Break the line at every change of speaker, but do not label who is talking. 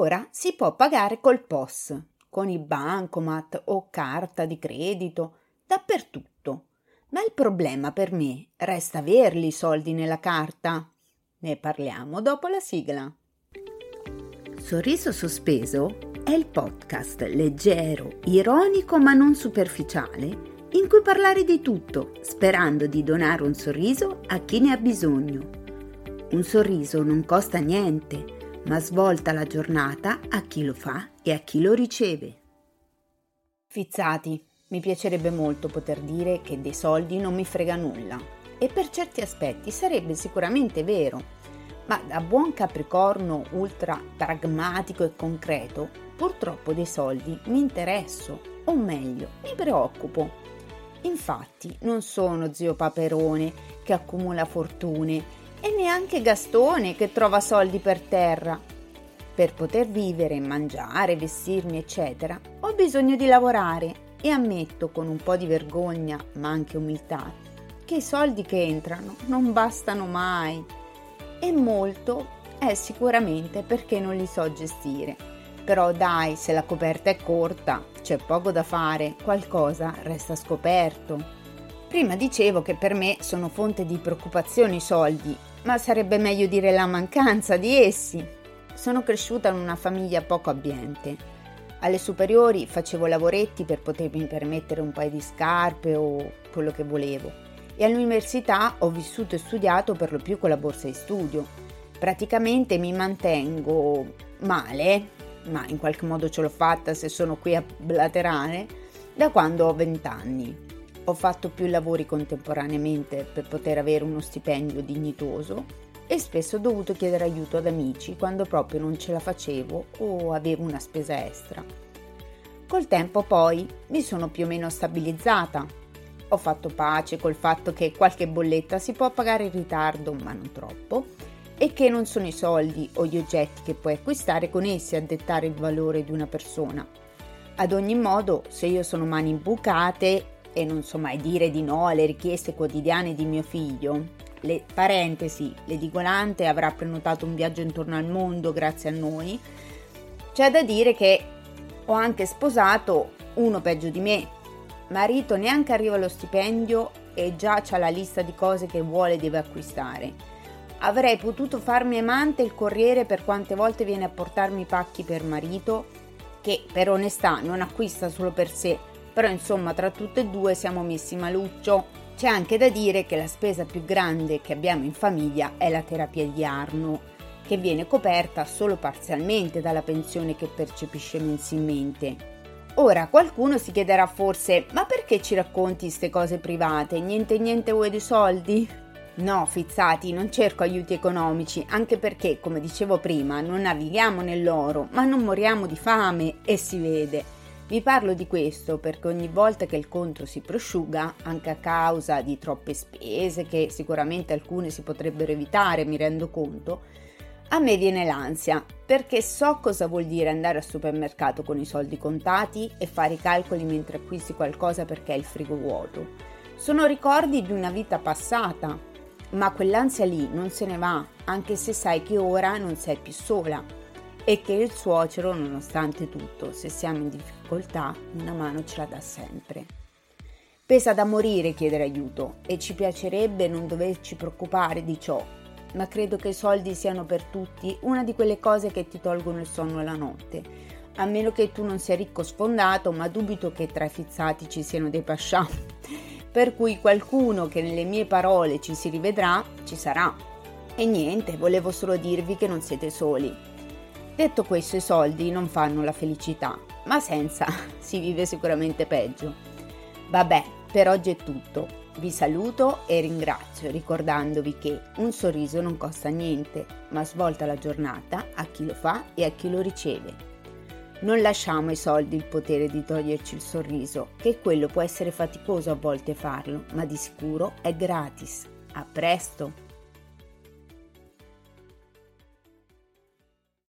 Ora si può pagare col POS, con i bancomat o carta di credito, dappertutto. Ma il problema per me resta averli i soldi nella carta. Ne parliamo dopo la sigla. Sorriso sospeso è il podcast leggero, ironico ma non superficiale in cui parlare di tutto, sperando di donare un sorriso a chi ne ha bisogno. Un sorriso non costa niente, ma svolta la giornata a chi lo fa e a chi lo riceve. Fizzati, mi piacerebbe molto poter dire che dei soldi non mi frega nulla. E per certi aspetti sarebbe sicuramente vero, ma da buon capricorno ultra pragmatico e concreto, purtroppo dei soldi mi interesso, o meglio, mi preoccupo. Infatti non sono zio Paperone che accumula fortune e neanche Gastone che trova soldi per terra. Per poter vivere, mangiare, vestirmi, eccetera, ho bisogno di lavorare e ammetto con un po' di vergogna, ma anche umiltà, che i soldi che entrano non bastano mai. E molto è sicuramente perché non li so gestire. Però dai, se la coperta è corta, c'è poco da fare, qualcosa resta scoperto. Prima dicevo che per me sono fonte di preoccupazione i soldi ma sarebbe meglio dire la mancanza di essi. Sono cresciuta in una famiglia poco abbiente. Alle superiori facevo lavoretti per potermi permettere un paio di scarpe o quello che volevo. E all'università ho vissuto e studiato per lo più con la borsa di studio. Praticamente mi mantengo male, ma in qualche modo ce l'ho fatta se sono qui a blaterare, da quando ho 20 anni. Ho fatto più lavori contemporaneamente per poter avere uno stipendio dignitoso e spesso ho dovuto chiedere aiuto ad amici quando proprio non ce la facevo o avevo una spesa extra. Col tempo poi mi sono più o meno stabilizzata. Ho fatto pace col fatto che qualche bolletta si può pagare in ritardo, ma non troppo, e che non sono i soldi o gli oggetti che puoi acquistare con essi a dettare il valore di una persona. Ad ogni modo, se io sono mani imbucate e non so mai dire di no alle richieste quotidiane di mio figlio. Le parentesi, l'edicolante avrà prenotato un viaggio intorno al mondo grazie a noi. C'è da dire che ho anche sposato uno peggio di me. Marito neanche arriva allo stipendio e già c'ha la lista di cose che vuole e deve acquistare. Avrei potuto farmi amante il corriere per quante volte viene a portarmi pacchi per marito, che per onestà non acquista solo per sé, però insomma tra tutte e due siamo messi maluccio. C'è anche da dire che la spesa più grande che abbiamo in famiglia è la terapia di Arno, che viene coperta solo parzialmente dalla pensione che percepisce mensilmente. Ora qualcuno si chiederà forse: ma perché ci racconti queste cose private? Niente niente vuoi di soldi? No, fizzati, non cerco aiuti economici, anche perché, come dicevo prima, non navighiamo nell'oro, ma non moriamo di fame e si vede. Vi parlo di questo perché ogni volta che il conto si prosciuga, anche a causa di troppe spese che sicuramente alcune si potrebbero evitare, mi rendo conto, a me viene l'ansia perché so cosa vuol dire andare al supermercato con i soldi contati e fare i calcoli mentre acquisti qualcosa perché hai il frigo vuoto. Sono ricordi di una vita passata, ma quell'ansia lì non se ne va, anche se sai che ora non sei più sola e che il suocero, nonostante tutto, se siamo in difficoltà, una mano ce la dà sempre. Pesa da morire chiedere aiuto e ci piacerebbe non doverci preoccupare di ciò, ma credo che i soldi siano per tutti una di quelle cose che ti tolgono il sonno la notte, a meno che tu non sia ricco sfondato, ma dubito che tra i fizzati ci siano dei pascià. Per cui qualcuno che nelle mie parole ci si rivedrà, ci sarà. E niente, volevo solo dirvi che non siete soli, Detto questo, i soldi non fanno la felicità, ma senza si vive sicuramente peggio. Vabbè, per oggi è tutto. Vi saluto e ringrazio ricordandovi che un sorriso non costa niente, ma svolta la giornata a chi lo fa e a chi lo riceve. Non lasciamo ai soldi il potere di toglierci il sorriso, che quello può essere faticoso a volte farlo, ma di sicuro è gratis. A presto!